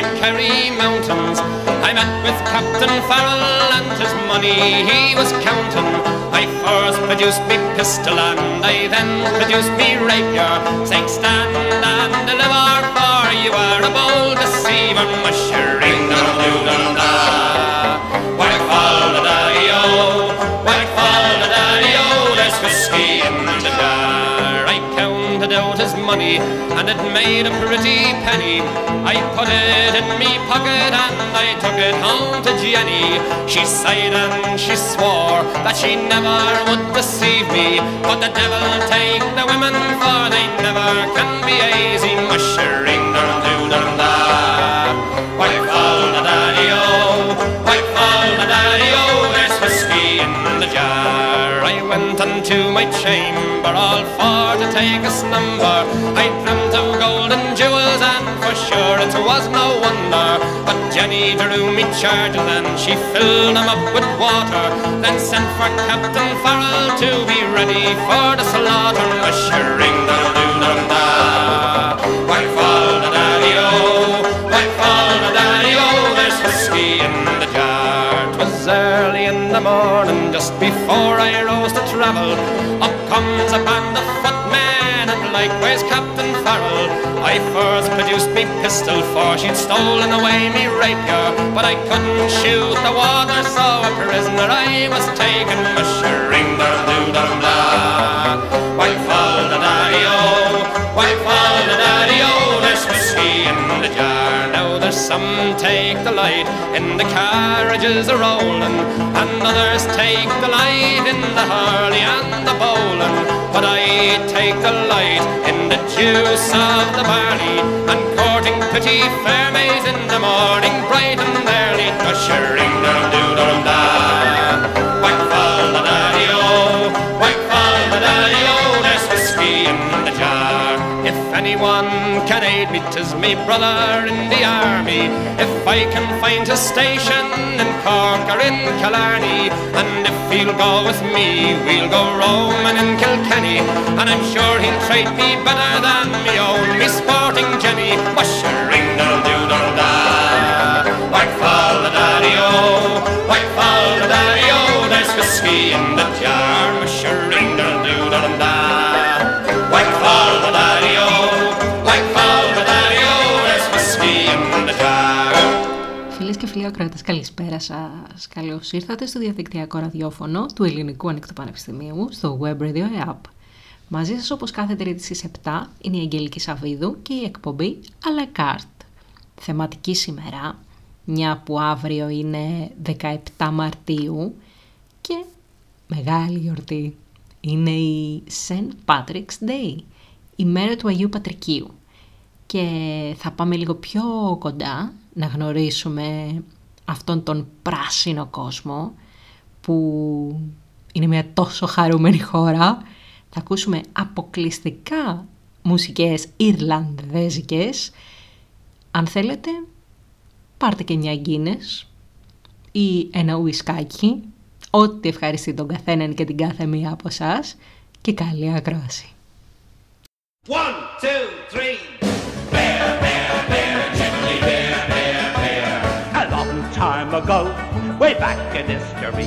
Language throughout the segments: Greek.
behind Kerry Mountains. I met with Captain Farrell and his money he was counting. I first produced me pistol and I then produced me rapier, saying stand and deliver, for you are a bold deceiver, mushering his money and it made a pretty penny. I put it in me pocket and I took it home to Jenny. She sighed and she swore that she never would deceive me. But the devil take the women for they never can be easy. Mushering dum doo dum da. White fall the daddy o, white fall the daddy o. There's whiskey in the jar. I went unto my chamber all for to take a slumber. I dreamt of gold and jewels and for sure it was no wonder. But Jenny drew me charges and she filled them up with water. Then sent for Captain Farrell to be ready for the slaughter. Mushering da doo dum da. White fall the daddy white fall the daddy. There's whiskey in the jar. 'Twas early in the morning, just before I rose to travel. Comes a band of footmen and likewise Captain Farrell. I first produced me pistol, for she'd stolen away me rapier. But I couldn't shoot the water, so a prisoner I was taken. Mushering the doo some take the light in the carriages a rolling, and others take the light in the hurley and the bowling. But I take the light in the juice of the barley, and courting pretty fair maids in the morning, bright and early, ushering down doo dum anyone can aid me, 'tis me brother in the army. If I can find his station in Cork or in Killarney, and if he'll go with me, we'll go roaming in Kilkenny. And I'm sure he'll treat me better than me own, me sporting Jenny. Mushering dum doo dum da. White fall the daddy o, white fall the daddy o. There's whiskey in the φίλοι ακροατές, καλησπέρα σας. Καλώς ήρθατε στο διαδικτυακό ραδιόφωνο του Ελληνικού Ανοιχτού Πανεπιστημίου στο Web Radio App. Μαζί σας όπως κάθε τρίτη στις 7 είναι η Αγγελική Σαββίδου και η εκπομπή à la carte. Θεματική σήμερα, μια που αύριο είναι 17 Μαρτίου και μεγάλη γιορτή. Είναι η St. Patrick's Day, η μέρα του Αγίου Πατρικίου. Και θα πάμε λίγο πιο κοντά να γνωρίσουμε αυτόν τον πράσινο κόσμο που είναι μια τόσο χαρούμενη χώρα. Θα ακούσουμε αποκλειστικά μουσικές Ιρλανδέζικες. Αν θέλετε, πάρτε και μια γκίνες ή ένα ουισκάκι, ό,τι ευχαριστεί τον καθέναν και την κάθε μία από εσάς και καλή ακρόαση. One, two, three. Ago, way back in history,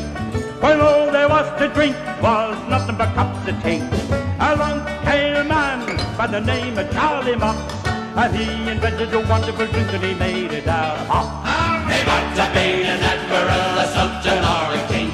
when all there was to drink was nothing but cups of tea. Along came a man by the name of Charlie Mops, and he invented a wonderful drink and he made it out of hops. He might have been an admiral, a sultan, or king.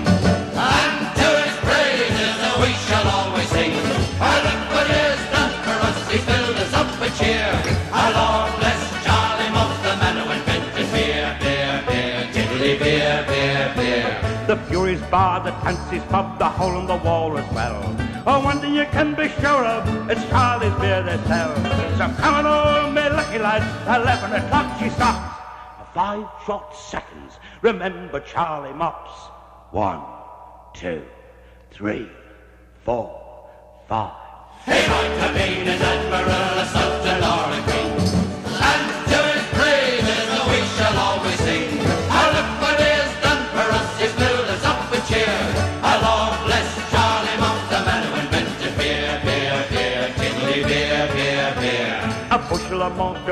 Bar, the Tancy's Pub, the hole in the wall as well. Oh, one thing you can be sure of, it's Charlie's beer they sell. So come on, oh, me lucky lads, 11 o'clock she stops. Five short seconds, remember Charlie Mops. One, two, three, four, five. He might have been an admiral, a sultan, or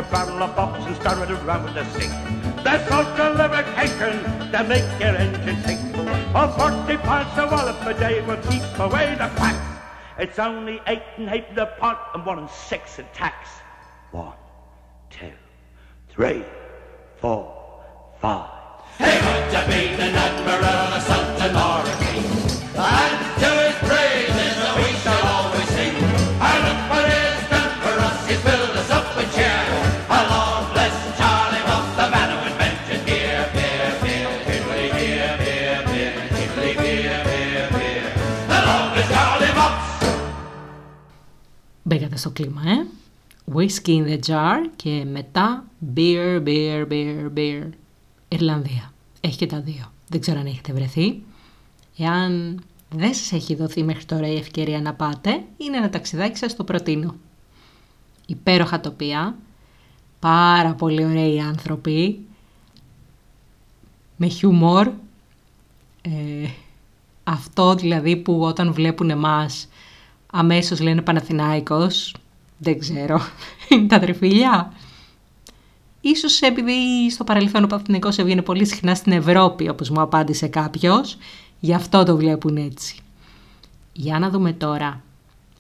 bushel of box and started around with sink. The salt delivered hankering to make your engine sink. Oh, 40 pints of wallop a day will keep away the cracks. It's only eight and half the pot and one and six tax. One, two, three, four, Whiskey in the jar και μετά beer, beer, beer, beer. Ιρλανδία. Έχει και τα δύο. Δεν ξέρω αν έχετε βρεθεί. Εάν δεν σας έχει δοθεί μέχρι τώρα η ευκαιρία να πάτε, είναι ένα ταξιδάκι σας το προτείνω. Υπέροχα τοπία, πάρα πολύ ωραίοι άνθρωποι, με χιούμορ, ε, αυτό δηλαδή που όταν βλέπουν εμάς αμέσως λένε Παναθηνάικος, δεν ξέρω, είναι τα τρεφίλια. Ίσως επειδή στο παρελθόν ο Παναθηναϊκός έβγαινε πολύ συχνά στην Ευρώπη, όπως μου απάντησε κάποιος, γι' αυτό το βλέπουν έτσι. Για να δούμε τώρα.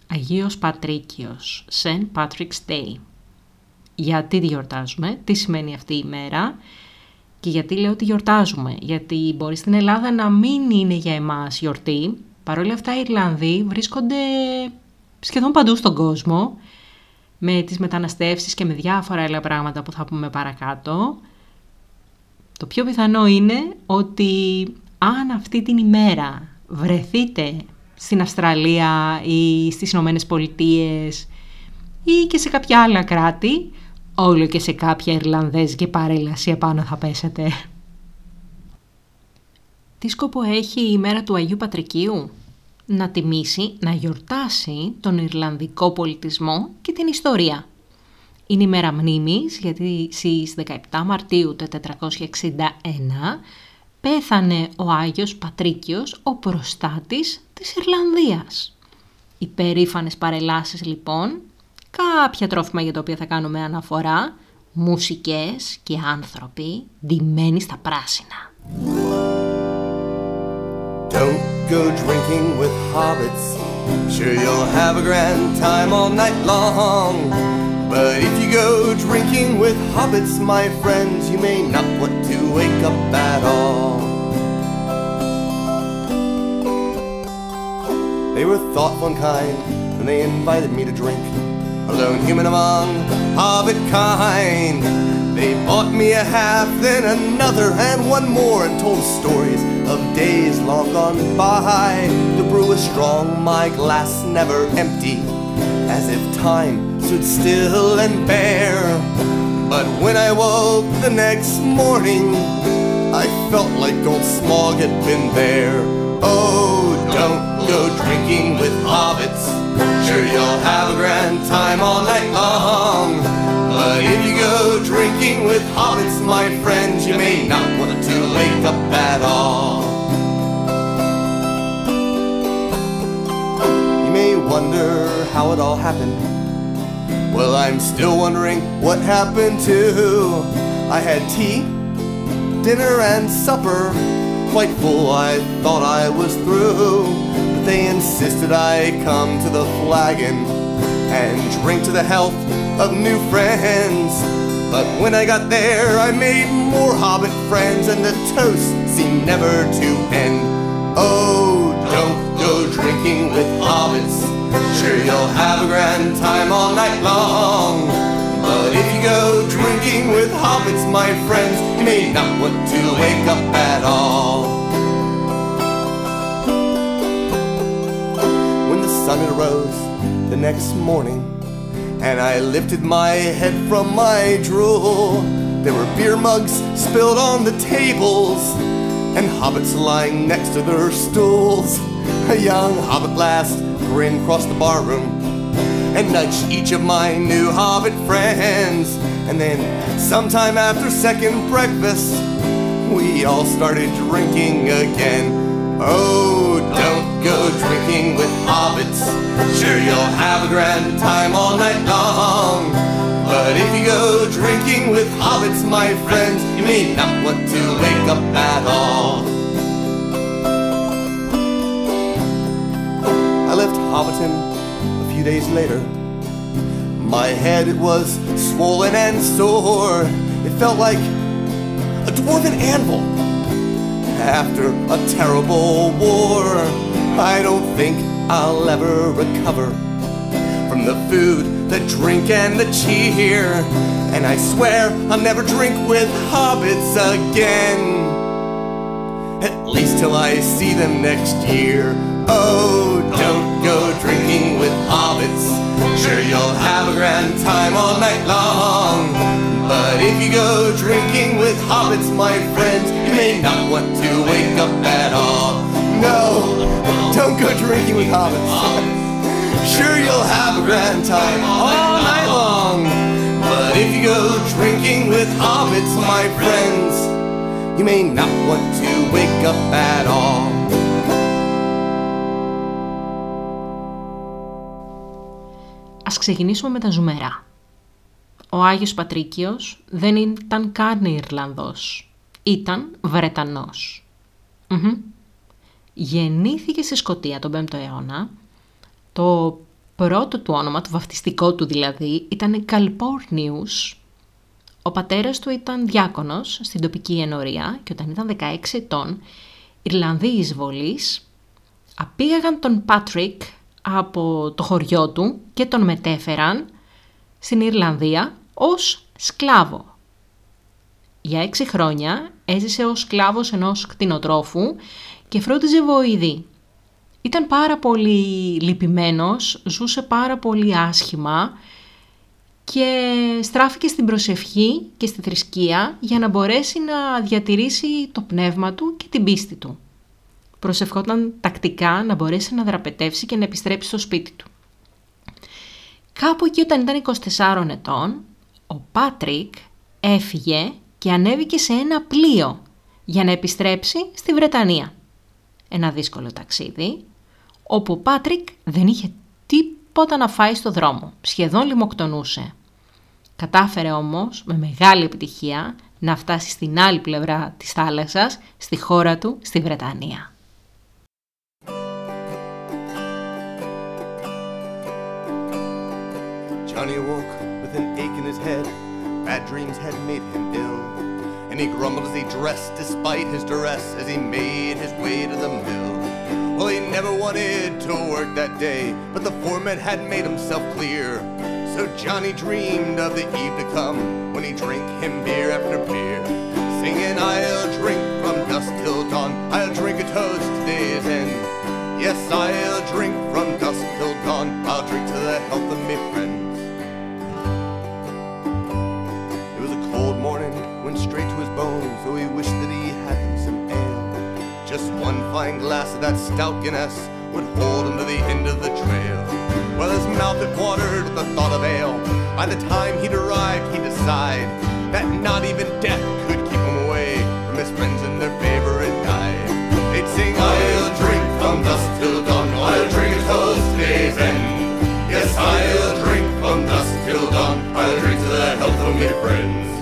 Αγίος Πατρίκιος, St. Patrick's Day. Γιατί τη γιορτάζουμε, τι σημαίνει αυτή η μέρα και γιατί λέω ότι γιορτάζουμε. Γιατί μπορεί στην Ελλάδα να μην είναι για εμάς γιορτή, παρόλα αυτά οι Ιρλανδοί βρίσκονται σχεδόν παντού στον κόσμο με τις μεταναστεύσεις και με διάφορα άλλα πράγματα που θα πούμε παρακάτω. Το πιο πιθανό είναι ότι αν αυτή την ημέρα βρεθείτε στην Αυστραλία ή στις Ηνωμένες Πολιτείες ή και σε κάποια άλλα κράτη, όλο και σε κάποια Ιρλανδέζικη παρέλαση επάνω θα πέσετε. Τι σκοπό έχει η ημέρα του Αγίου Πατρικίου; Να τιμήσει, να γιορτάσει τον Ιρλανδικό πολιτισμό και την ιστορία. Είναι η μέρα μνήμης γιατί στις 17 Μαρτίου του 461 πέθανε ο Άγιος Πατρίκιος, ο προστάτης της Ιρλανδίας. Οι περήφανες παρελάσεις λοιπόν, κάποια τρόφιμα για τα οποία θα κάνουμε αναφορά, μουσικές και άνθρωποι ντυμένοι στα πράσινα. Go drinking with hobbits. Sure, you'll have a grand time all night long. But if you go drinking with hobbits, my friends, you may not want to wake up at all. They were thoughtful and kind, and they invited me to drink. A lone human among hobbit kind. They bought me a half, then another, and one more, and told stories of days long gone by. The brew was strong, my glass never empty, as if time stood still and bare. But when I woke the next morning, I felt like old smog had been there. Oh, don't go drinking with hobbits. Sure, you'll have a grand time all night long. But if you go drinking with hobbits, my friends, you may not want to wake up at all. You may wonder how it all happened. Well, I'm still wondering what happened too. I had tea, dinner, and supper. Quite full, I thought I was through. But they insisted I come to the flagon and drink to the health of new friends. But when I got there, I made more hobbit friends, and the toast seemed never to end. Oh, don't go drinking with hobbits. Sure, you'll have a grand time all night long. But if you go drinking with hobbits, my friends, you may not want to wake up at all. When the sun arose the next morning, and I lifted my head from my drool, there were beer mugs spilled on the tables, and hobbits lying next to their stools. A young hobbit last grinned across the barroom and nudged each of my new hobbit friends. And then, sometime after second breakfast, we all started drinking again. Oh, don't go drinking with hobbits. Sure, you'll have a grand time all night long. But if you go drinking with hobbits, my friends, you may not want to wake up at all. I left Hobbiton a few days later. My head was swollen and sore. It felt like a dwarven anvil after a terrible war. I don't think I'll ever recover from the food, the drink, and the cheer. And I swear I'll never drink with hobbits again. At least till I see them next year. Oh, don't go drinking with hobbits. Sure, you'll have a grand time all night long. But if you go drinking hobbits, my friends, you may not want to wake up at all. No, don't go drinking with hobbits. Sure, you'll have a grand time all night long. But if you go drinking with hobbits, my friends, you may not want to wake up at all. Ας ξεκινήσουμε με τα ζουμερά. Ο Άγιος Πατρίκιος δεν ήταν καν Ιρλανδός. Ήταν Βρετανός. Μμμ. Γεννήθηκε στη Σκωτία τον 5ο αιώνα. Το πρώτο του όνομα, το βαφτιστικό του δηλαδή, ήταν Καλπόρνιους. Ο πατέρας του ήταν διάκονος στην τοπική ενορία και όταν ήταν 16 ετών, Ιρλανδοί εισβολείς απήγαγαν τον Πάτρικ από το χωριό του και τον μετέφεραν στην Ιρλανδία ως σκλάβο. Για έξι χρόνια έζησε ως σκλάβος ενός κτηνοτρόφου και φρόντιζε βοηδή. Ήταν πάρα πολύ λυπημένος, ζούσε πάρα πολύ άσχημα και στράφηκε στην προσευχή και στη θρησκεία για να μπορέσει να διατηρήσει το πνεύμα του και την πίστη του. Προσευχόταν τακτικά να μπορέσει να δραπετεύσει και να επιστρέψει στο σπίτι του. Κάπου εκεί όταν ήταν 24 ετών, ο Πάτρικ έφυγε και ανέβηκε σε ένα πλοίο για να επιστρέψει στη Βρετανία. Ένα δύσκολο ταξίδι, όπου ο Πάτρικ δεν είχε τίποτα να φάει στο δρόμο, σχεδόν λιμοκτονούσε. Κατάφερε όμως με μεγάλη επιτυχία να φτάσει στην άλλη πλευρά της θάλασσας, στη χώρα του, στη Βρετανία. Johnny awoke with an ache in his head. Bad dreams had made him ill. And he grumbled as he dressed despite his duress as he made his way to the mill. Well, he never wanted to work that day, but the foreman had made himself clear. So Johnny dreamed of the eve to come when he drank him beer after beer. Singing, I'll drink from dusk till dawn, I'll drink a toast to day's end. Yes, I'll drink so he wished that he had him some ale. Just one fine glass of that stout Guinness would hold him to the end of the trail. Well, his mouth had watered at the thought of ale. By the time he'd arrived, he'd decide that not even death could keep him away from his friends and their favorite dive. They'd sing, I'll drink from dusk till dawn, I'll drink toast day's end. Yes, I'll drink from dusk till dawn, I'll drink to the health of me friends.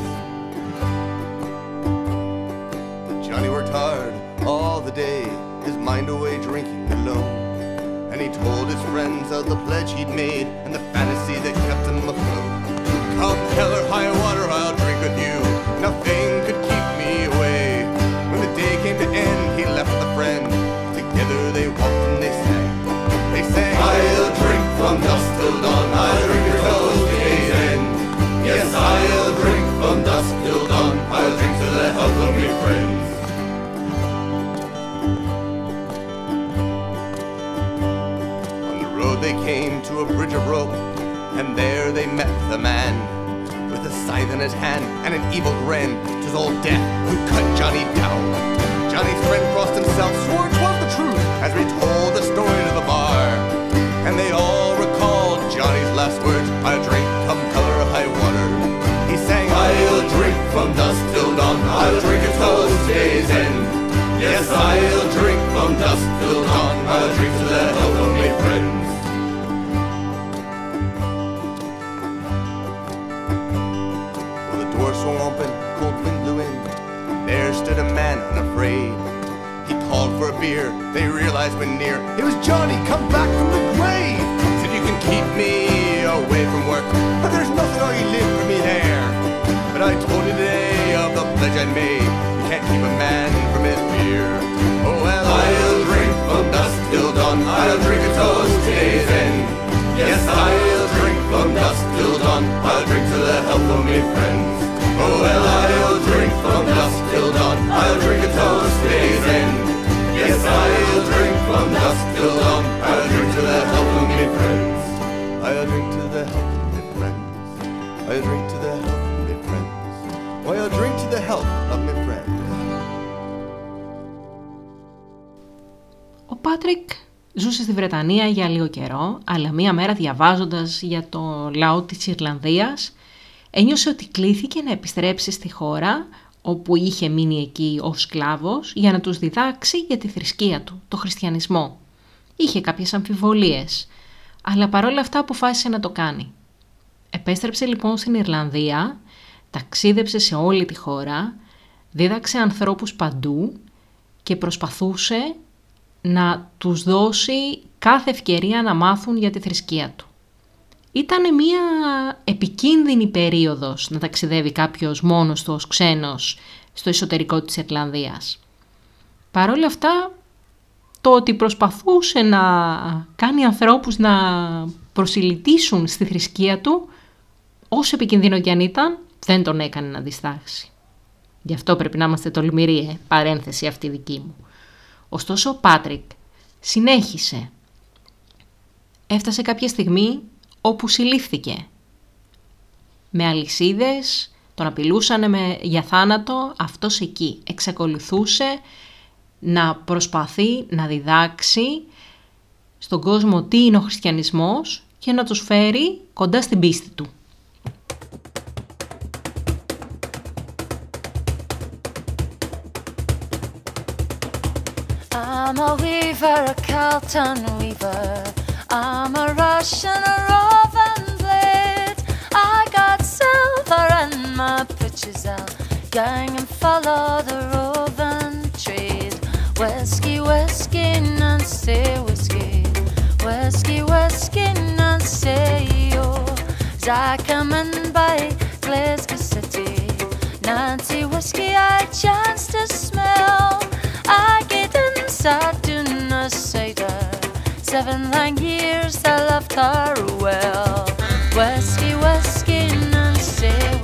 And he told his friends of the pledge he'd made and the fantasy that kept him afloat. Come hell or high water, I'll drink with you. Nothing came to a bridge of rope, and there they met the man with a scythe in his hand and an evil grin. 'Twas old Death who cut Johnny down. Johnny's friend crossed himself, swore 'twas the truth, as we told the story to the bar. And they all recalled Johnny's last words: "I'll drink, come color of high water." He sang, "I'll drink from dusk till dawn. I'll drink toast to day's end." Yes, I'll drink from dusk till dawn. I'll drink to the health beer. They realized when near, it was Johnny come back from the grave. Said you can keep me away from work, but there's nothing how you live for me there. But I told you today of the pledge I made. You can't keep a man from his beer. Oh well, I'll drink from dusk till dawn. I'll drink a toast to day's end. Yes, I'll drink from dusk till dawn. I'll drink to the health of my friends. Oh well, I'll drink from dusk till dawn. I'll drink a toast to day's end. Yes, I'll drink from dusk till dawn. I'll drink to the health of my friends. I'll drink to the health of my friends. I'll drink to the health of my friends. Why, I'll drink to the health of my friends. Ο Πάτρικ ζούσε στη Βρετανία για λίγο καιρό, αλλά μία μέρα διαβάζοντας για το λαό της Ιρλανδίας, ένιωσε ότι κλήθηκε να επιστρέψει στη χώρα όπου είχε μείνει εκεί ως σκλάβος για να τους διδάξει για τη θρησκεία του, το χριστιανισμό. Είχε κάποιες αμφιβολίες, αλλά παρόλα αυτά αποφάσισε να το κάνει. Επέστρεψε λοιπόν στην Ιρλανδία, ταξίδεψε σε όλη τη χώρα, δίδαξε ανθρώπους παντού και προσπαθούσε να τους δώσει κάθε ευκαιρία να μάθουν για τη θρησκεία του. Ήταν μια επικίνδυνη περίοδος να ταξιδεύει κάποιος μόνος του ως ξένος στο εσωτερικό της Ιρλανδίας. Παρ' όλα αυτά, το ότι προσπαθούσε να κάνει ανθρώπους να προσιλητήσουν στη θρησκεία του, όσο επικίνδυνο κι αν ήταν, δεν τον έκανε να διστάξει. Γι' αυτό πρέπει να είμαστε τολμηροί, ε, παρένθεση αυτή δική μου. Ωστόσο ο Πάτρικ συνέχισε. Έφτασε κάποια στιγμή όπου συλλήφθηκε. Με αλυσίδες, τον απειλούσαν με, για θάνατο, αυτός εκεί εξακολουθούσε να προσπαθεί να διδάξει στον κόσμο τι είναι ο χριστιανισμός και να τους φέρει κοντά στην πίστη του. I'm a weaver, a Carlton weaver. I'm a Russian, roving blade. I got silver in my britches, I'll gang and follow the roving trade. Whiskey, whiskey, and Nancy, whiskey. Whiskey, whiskey, Nancy, oh. As I come in by Glasgow City, Nancy whiskey I chance to smell. I get inside to cider. Seven long years I loved her well. Whiskey, whiskey, Nancy, whiskey.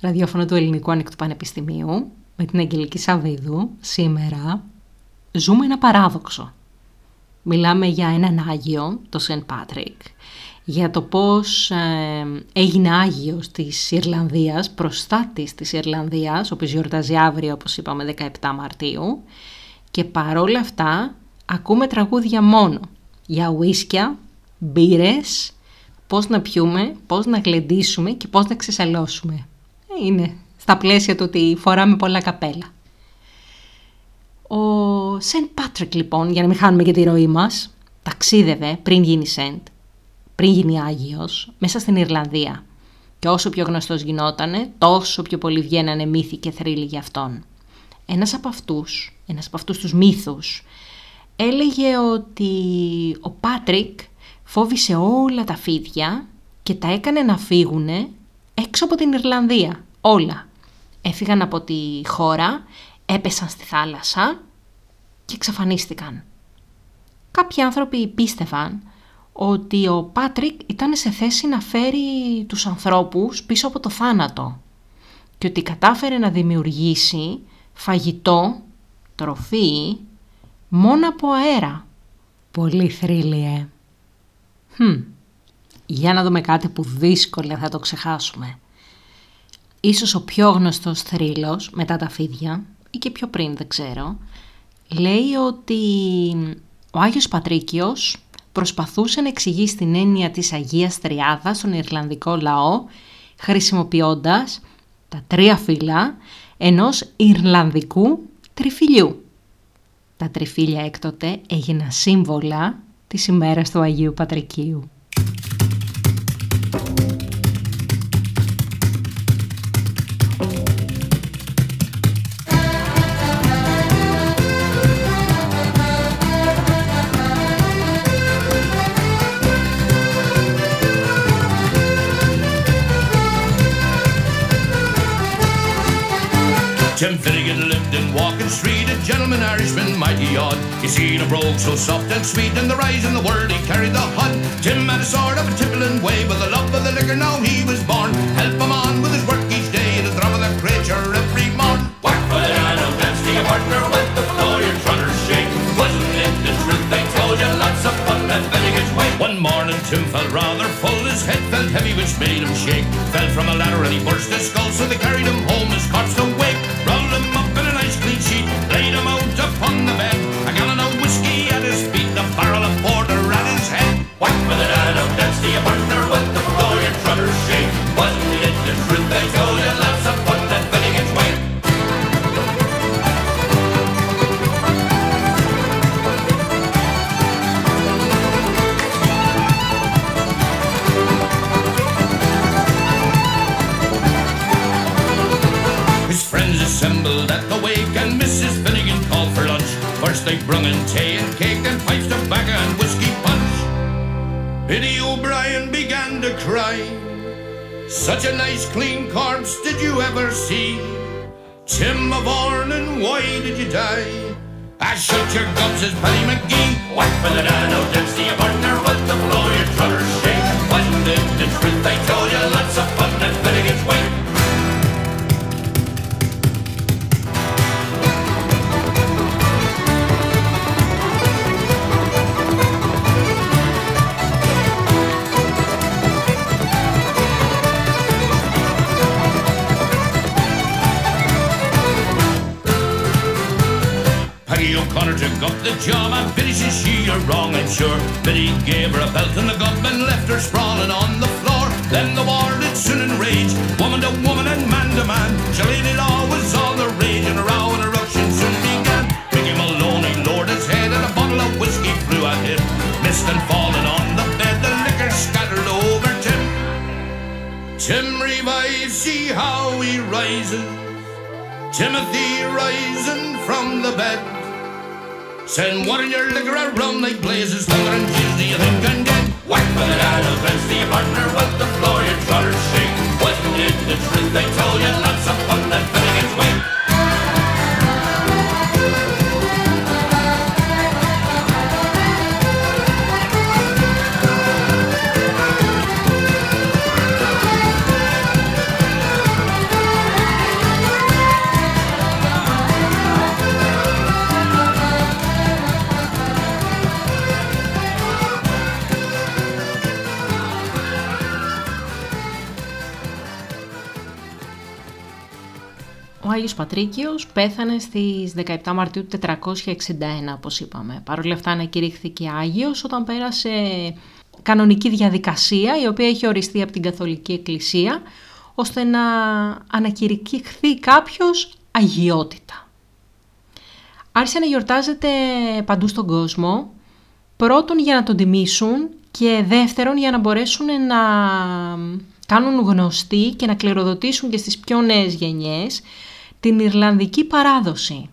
Ραδιόφωνο του Ελληνικού Ανοιχτού Πανεπιστημίου, με την Αγγελική Σαββίδου. Σήμερα ζούμε ένα παράδοξο. Μιλάμε για έναν Άγιο, το Σεν Πάτρικ, για το πώς ε, έγινε Άγιος της Ιρλανδίας, προστάτης της Ιρλανδίας, ο οποίος γιορτάζει αύριο, όπως είπαμε, 17 Μαρτίου, και παρόλα αυτά ακούμε τραγούδια μόνο για ουίσκια, μπύρες, πώς να πιούμε, πώς να γλεντήσουμε και πώς να ξεσαλώσουμε. Ε, είναι στα πλαίσια του ότι φοράμε πολλά καπέλα. Ο Σεντ Πάτρικ λοιπόν, για να μην χάνουμε και τη ροή μας, ταξίδευε πριν γίνει Σεντ, πριν γίνει Άγιος, μέσα στην Ιρλανδία. Και όσο πιο γνωστός γινότανε, τόσο πιο πολύ βγαίνανε μύθοι και θρύλοι για αυτόν. Ένας από αυτούς, ένας από αυτούς τους μύθους, έλεγε ότι ο Πάτρικ φόβησε όλα τα φίδια και τα έκανε να φύγουν έξω από την Ιρλανδία. Όλα. Έφυγαν από τη χώρα, έπεσαν στη θάλασσα και εξαφανίστηκαν. Κάποιοι άνθρωποι πίστευαν ότι ο Πάτρικ ήταν σε θέση να φέρει τους ανθρώπους πίσω από το θάνατο και ότι κατάφερε να δημιουργήσει φαγητό, τροφή, μόνο από αέρα. Πολύ θρύλιε. Hm. Για να δούμε κάτι που δύσκολα θα το ξεχάσουμε. Ίσως ο πιο γνωστός θρύλος μετά τα φίδια ή και πιο πριν δεν ξέρω λέει ότι ο Άγιος Πατρίκιος προσπαθούσε να εξηγήσει την έννοια της Αγίας Τριάδας στον Ιρλανδικό λαό χρησιμοποιώντας τα τρία φύλλα ενός Ιρλανδικού τριφυλιού. Τα τριφύλια έκτοτε έγιναν σύμβολα της ημέρας του Αγίου Πατρικίου. Tim Finnegan lived in Walking Street, a gentleman Irishman, mighty odd. He seen a brogue so soft and sweet, and the rise in the world he carried the hod. Tim had a sort of a tippling way, but the love of the liquor now he was born. Help him on with his work each day, and the thrum of the creature every morn. Whack for the dance to your partner with the floor your trotters shake. Wasn't it the truth they told you? Lots of fun at Finnegan's way. One morning Tim felt rather full, his head felt heavy, which made him shake. Fell from a ladder and he burst his skull, so they carried him home, his corpse awake. They brung in tea and cake and pipes, tobacco and whiskey punch. Biddy O'Brien began to cry. Such a nice clean corpse did you ever see? Tim of Ornan, why did you die? I shut your guts, says Paddy McGee. Whack for the dano, to your partner sure. Biddy gave her a belt in the gub and left her sprawling on the floor. Then the war did soon enrage, woman to woman and man to man. Shillelagh law was all the rage and a row and a ruction soon began. Mickey Maloney lowered his head and a bottle of whiskey flew at him. Missed and falling on the bed, the liquor scattered over Tim. Tim revives, see how he rises. Timothy rising from the bed. Send water your liquor around like blazes, thunder and cheese, do you think I'm dead? Whack for the dad of Vince, the partner with the floor, your trotters shake. Wasn't it the truth they told you? Lots of fun that Άγιος Πατρίκιος πέθανε στις 17 Μαρτίου του 461, όπως είπαμε. Παρ' όλα αυτά ανακηρύχθηκε Άγιος όταν πέρασε κανονική διαδικασία, η οποία έχει οριστεί από την Καθολική Εκκλησία, ώστε να ανακηρυχθεί κάποιος αγιότητα. Άρχισε να γιορτάζεται παντού στον κόσμο, πρώτον για να τον τιμήσουν και δεύτερον για να μπορέσουν να κάνουν γνωστή και να κληροδοτήσουν και στις πιο νέες γενιές την Ιρλανδική παράδοση.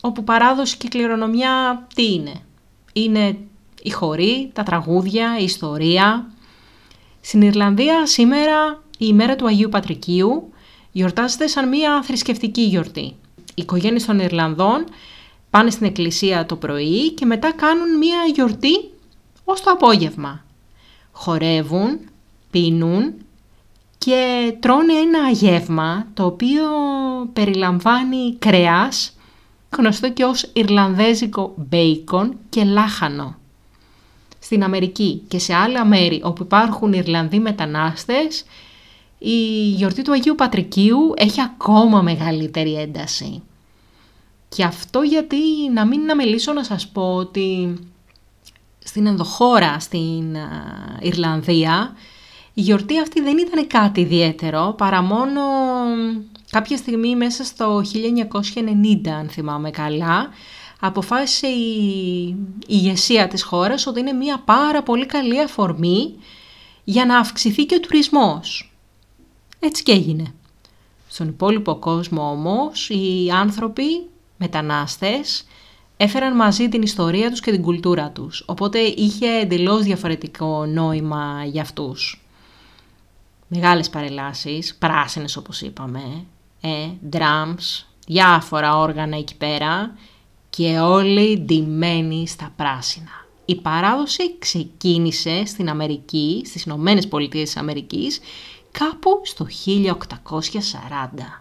Όπου παράδοση και κληρονομιά τι είναι; Είναι η χορή, τα τραγούδια, η ιστορία. Στην Ιρλανδία σήμερα η ημέρα του Αγίου Πατρικίου γιορτάζεται σαν μια θρησκευτική γιορτή. Οι οικογένειες των Ιρλανδών πάνε στην εκκλησία το πρωί και μετά κάνουν μια γιορτή ως το απόγευμα. Χορεύουν, πίνουν και τρώνε ένα γεύμα το οποίο περιλαμβάνει κρέας, γνωστό και ως Ιρλανδέζικο μπέικον και λάχανο. Στην Αμερική και σε άλλα μέρη όπου υπάρχουν Ιρλανδοί μετανάστες, η γιορτή του Αγίου Πατρικίου έχει ακόμα μεγαλύτερη ένταση. Και αυτό γιατί να μην αμελήσω να σας πω ότι στην ενδοχώρα, στην Ιρλανδία, η γιορτή αυτή δεν ήταν κάτι ιδιαίτερο, παρά μόνο κάποια στιγμή μέσα στο 1990, αν θυμάμαι καλά, αποφάσισε η ηγεσία της χώρας ότι είναι μια πάρα πολύ καλή αφορμή για να αυξηθεί και ο τουρισμός. Έτσι και έγινε. Στον υπόλοιπο κόσμο όμως οι άνθρωποι, μετανάστες, έφεραν μαζί την ιστορία τους και την κουλτούρα τους, οπότε είχε εντελώς διαφορετικό νόημα για αυτούς. Μεγάλες παρελάσεις, πράσινες όπως είπαμε, ε, drums, διάφορα όργανα εκεί πέρα και όλοι ντυμένοι στα πράσινα. Η παράδοση ξεκίνησε στην Αμερική, στις Ηνωμένες Πολιτείες της Αμερικής, κάπου στο 1840.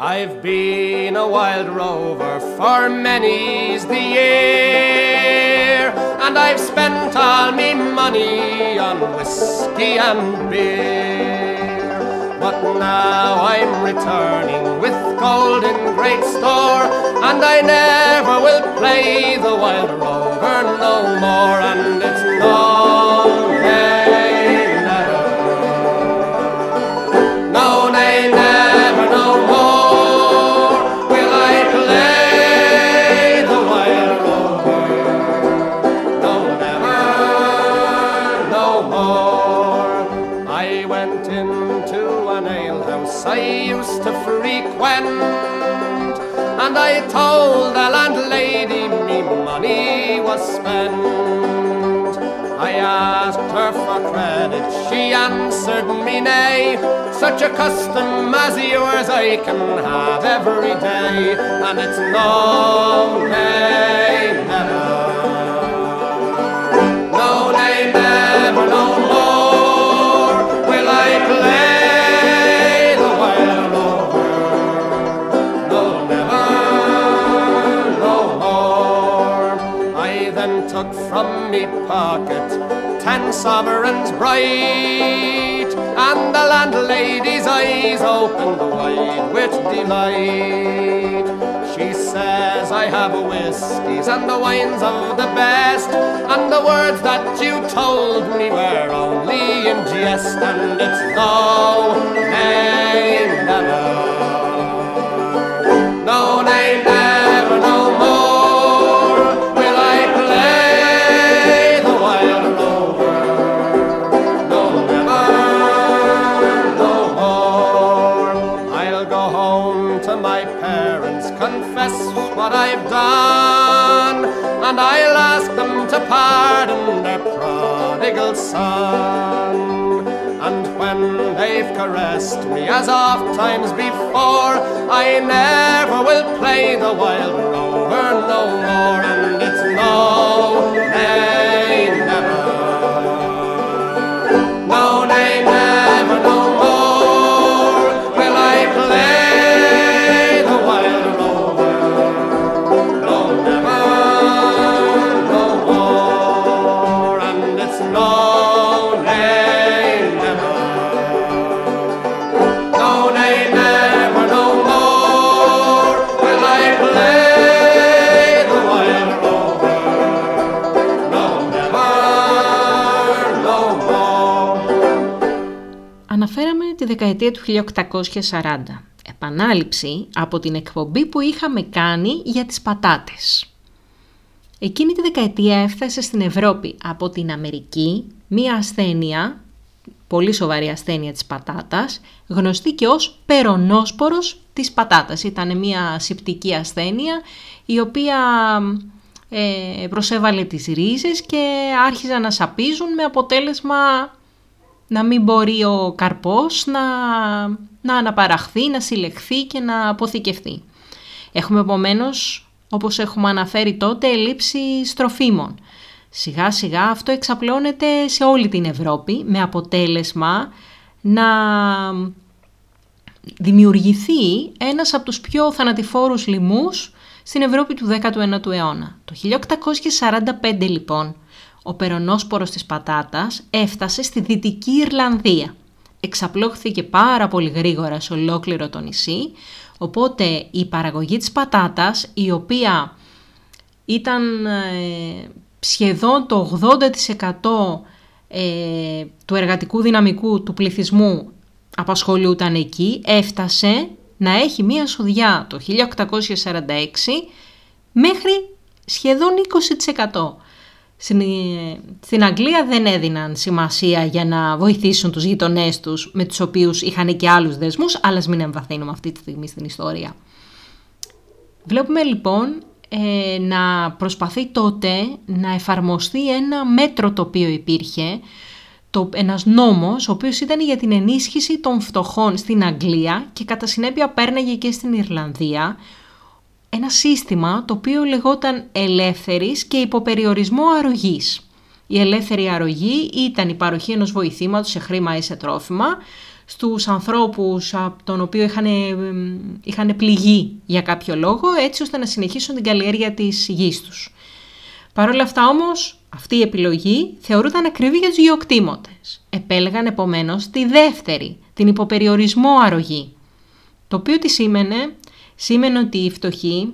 I've been a wild rover for many's the year, and I've spent all me money on whiskey and beer. But now I'm returning with gold in great store, and I never will play the wild rover no more, and it's no nay. Such a custom as yours I can have every day, and it's no nay, never. No nay, never, no more will I play the wild rover. No, never, no more. I then took from me pocket ten sovereigns bright, and the landlady's eyes opened wide with delight. She says I have whiskies and the wines of the best, and the words that you told me were only in jest, and it's no, nay, never. No, nay, never, they've me as oft times before, I never will play the wild rover no more, and it's no, nay, δεκαετία του 1840. Επανάληψη από την εκπομπή που είχαμε κάνει για τις πατάτες. Εκείνη τη δεκαετία έφτασε στην Ευρώπη από την Αμερική μία ασθένεια, πολύ σοβαρή ασθένεια της πατάτας, γνωστή και ως περονόσπορος της πατάτας. Ήταν μία συπτική ασθένεια η οποία ε, προσέβαλε τις ρίζες και άρχιζαν να σαπίζουν με αποτέλεσμα να μην μπορεί ο καρπός να, να αναπαραχθεί, να συλλεχθεί και να αποθηκευτεί. Έχουμε επομένως, όπως έχουμε αναφέρει τότε, ελλείψη στροφίμων. Σιγά σιγά αυτό εξαπλώνεται σε όλη την Ευρώπη με αποτέλεσμα να δημιουργηθεί ένας από τους πιο θανατηφόρους λοιμούς στην Ευρώπη του 19ου αιώνα. Το 1845 λοιπόν, ο περονόσπορος της πατάτας έφτασε στη Δυτική Ιρλανδία. Εξαπλώχθηκε πάρα πολύ γρήγορα σε ολόκληρο το νησί, οπότε η παραγωγή της πατάτας, η οποία ήταν ε, σχεδόν το 80% ε, του εργατικού δυναμικού του πληθυσμού απασχολούταν εκεί, έφτασε να έχει μία σοδιά το 1846 μέχρι σχεδόν 20%. Στην Αγγλία δεν έδιναν σημασία για να βοηθήσουν τους γειτονές τους με τους οποίους είχαν και άλλους δεσμούς, αλλά μην εμβαθύνουμε αυτή τη στιγμή στην ιστορία. Βλέπουμε λοιπόν ε, να προσπαθεί τότε να εφαρμοστεί ένα μέτρο το οποίο υπήρχε, το, ένας νόμος ο οποίος ήταν για την ενίσχυση των φτωχών στην Αγγλία και κατά συνέπεια πέρναγε και στην Ιρλανδία, ένα σύστημα το οποίο λεγόταν ελεύθερης και υποπεριορισμό αρρωγής. Η ελεύθερη αρρωγή ήταν η παροχή ενός βοηθήματος σε χρήμα ή σε τρόφιμα στους ανθρώπους από τον οποίο είχαν, είχαν πληγεί για κάποιο λόγο έτσι ώστε να συνεχίσουν την καλλιέργεια της γης τους. Παρ' όλα αυτά όμως αυτή η επιλογή θεωρούταν ακριβή για τους γεωκτήμοτες. Επέλεγαν επομένως τη δεύτερη, την υποπεριορισμό αρρωγή. Το οποίο τι σήμαινε σήμαινε ότι οι φτωχοί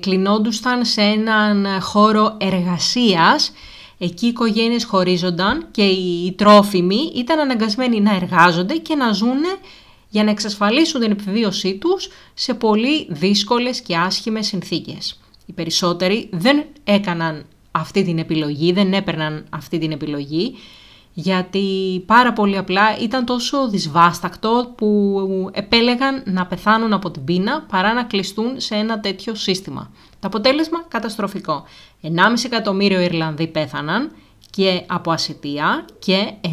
κλεινόντουσαν σε έναν χώρο εργασίας, εκεί οι οικογένειες χωρίζονταν και οι τρόφιμοι ήταν αναγκασμένοι να εργάζονται και να ζούνε για να εξασφαλίσουν την επιβίωσή τους σε πολύ δύσκολες και άσχημες συνθήκες. Οι περισσότεροι δεν έκαναν αυτή την επιλογή, δεν έπαιρναν αυτή την επιλογή γιατί πάρα πολύ απλά ήταν τόσο δυσβάστακτο που επέλεγαν να πεθάνουν από την πείνα παρά να κλειστούν σε ένα τέτοιο σύστημα. Το αποτέλεσμα καταστροφικό. 1,5 εκατομμύριο Ιρλανδοί πέθαναν και από ασυτεία και 1,5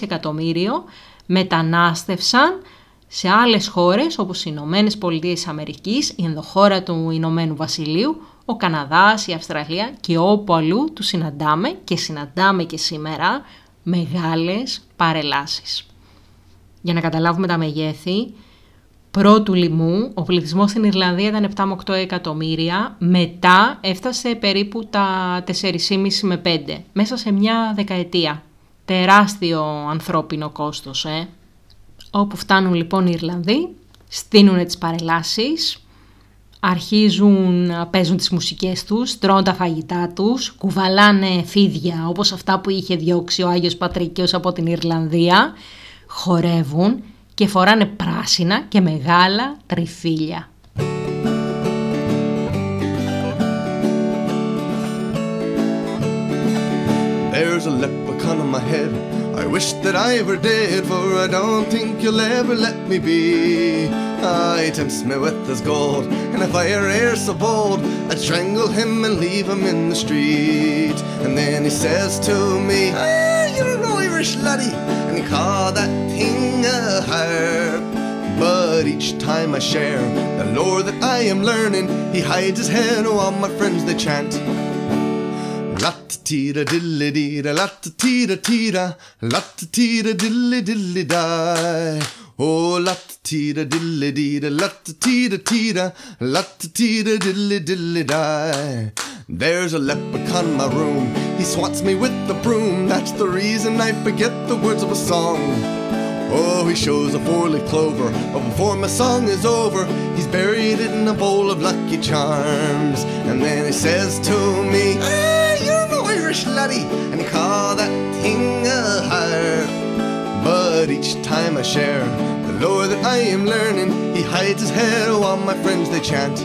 εκατομμύριο μετανάστευσαν σε άλλες χώρες όπως οι Ηνωμένες Πολιτείες Αμερικής, η ενδοχώρα του Ηνωμένου Βασιλείου, ο Καναδάς, η Αυστραλία και όπου αλλού του συναντάμε και συναντάμε και σήμερα μεγάλες παρελάσεις. Για να καταλάβουμε τα μεγέθη, πρώτου λοιμού ο πληθυσμός στην Ιρλανδία ήταν 7 με 8 εκατομμύρια, μετά έφτασε περίπου τα 4,5 με 5, μέσα σε μια δεκαετία. Τεράστιο ανθρώπινο κόστος, ε. Όπου φτάνουν λοιπόν οι Ιρλανδοί, στείνουν τις παρελάσεις, αρχίζουν να παίζουν τις μουσικές τους, τρώνε τα φαγητά τους, κουβαλάνε φίδια όπως αυτά που είχε διώξει ο Άγιος Πατρικίος από την Ιρλανδία, χορεύουν και φοράνε πράσινα και μεγάλα τριφύλια. There's a leprechaun on my head. I wish that I were dead, for I don't think you'll ever let me be. Ah, he tempts me with his gold, and if I were so bold, I'd strangle him and leave him in the street. And then he says to me, Ah, you're an Irish laddie, and he call that thing a harp. But each time I share the lore that I am learning, he hides his head, oh, all my friends they chant. Latta-tida dilly-dida, latta-tida-tida, latta-tida dilly-dilly-di. Oh, latta-tida dilly-dida, latta-tida-tida, latta-tida dilly-dilly-di. There's a leprechaun in my room, he swats me with the broom, that's the reason I forget the words of a song. Oh, he shows a four-leaf clover, but before my song is over, he's buried it in a bowl of Lucky Charms. And then he says to me, Ah, you're an Irish laddie, and he call that thing a harp. But each time I share the lore that I am learning, he hides his head while my friends they chant.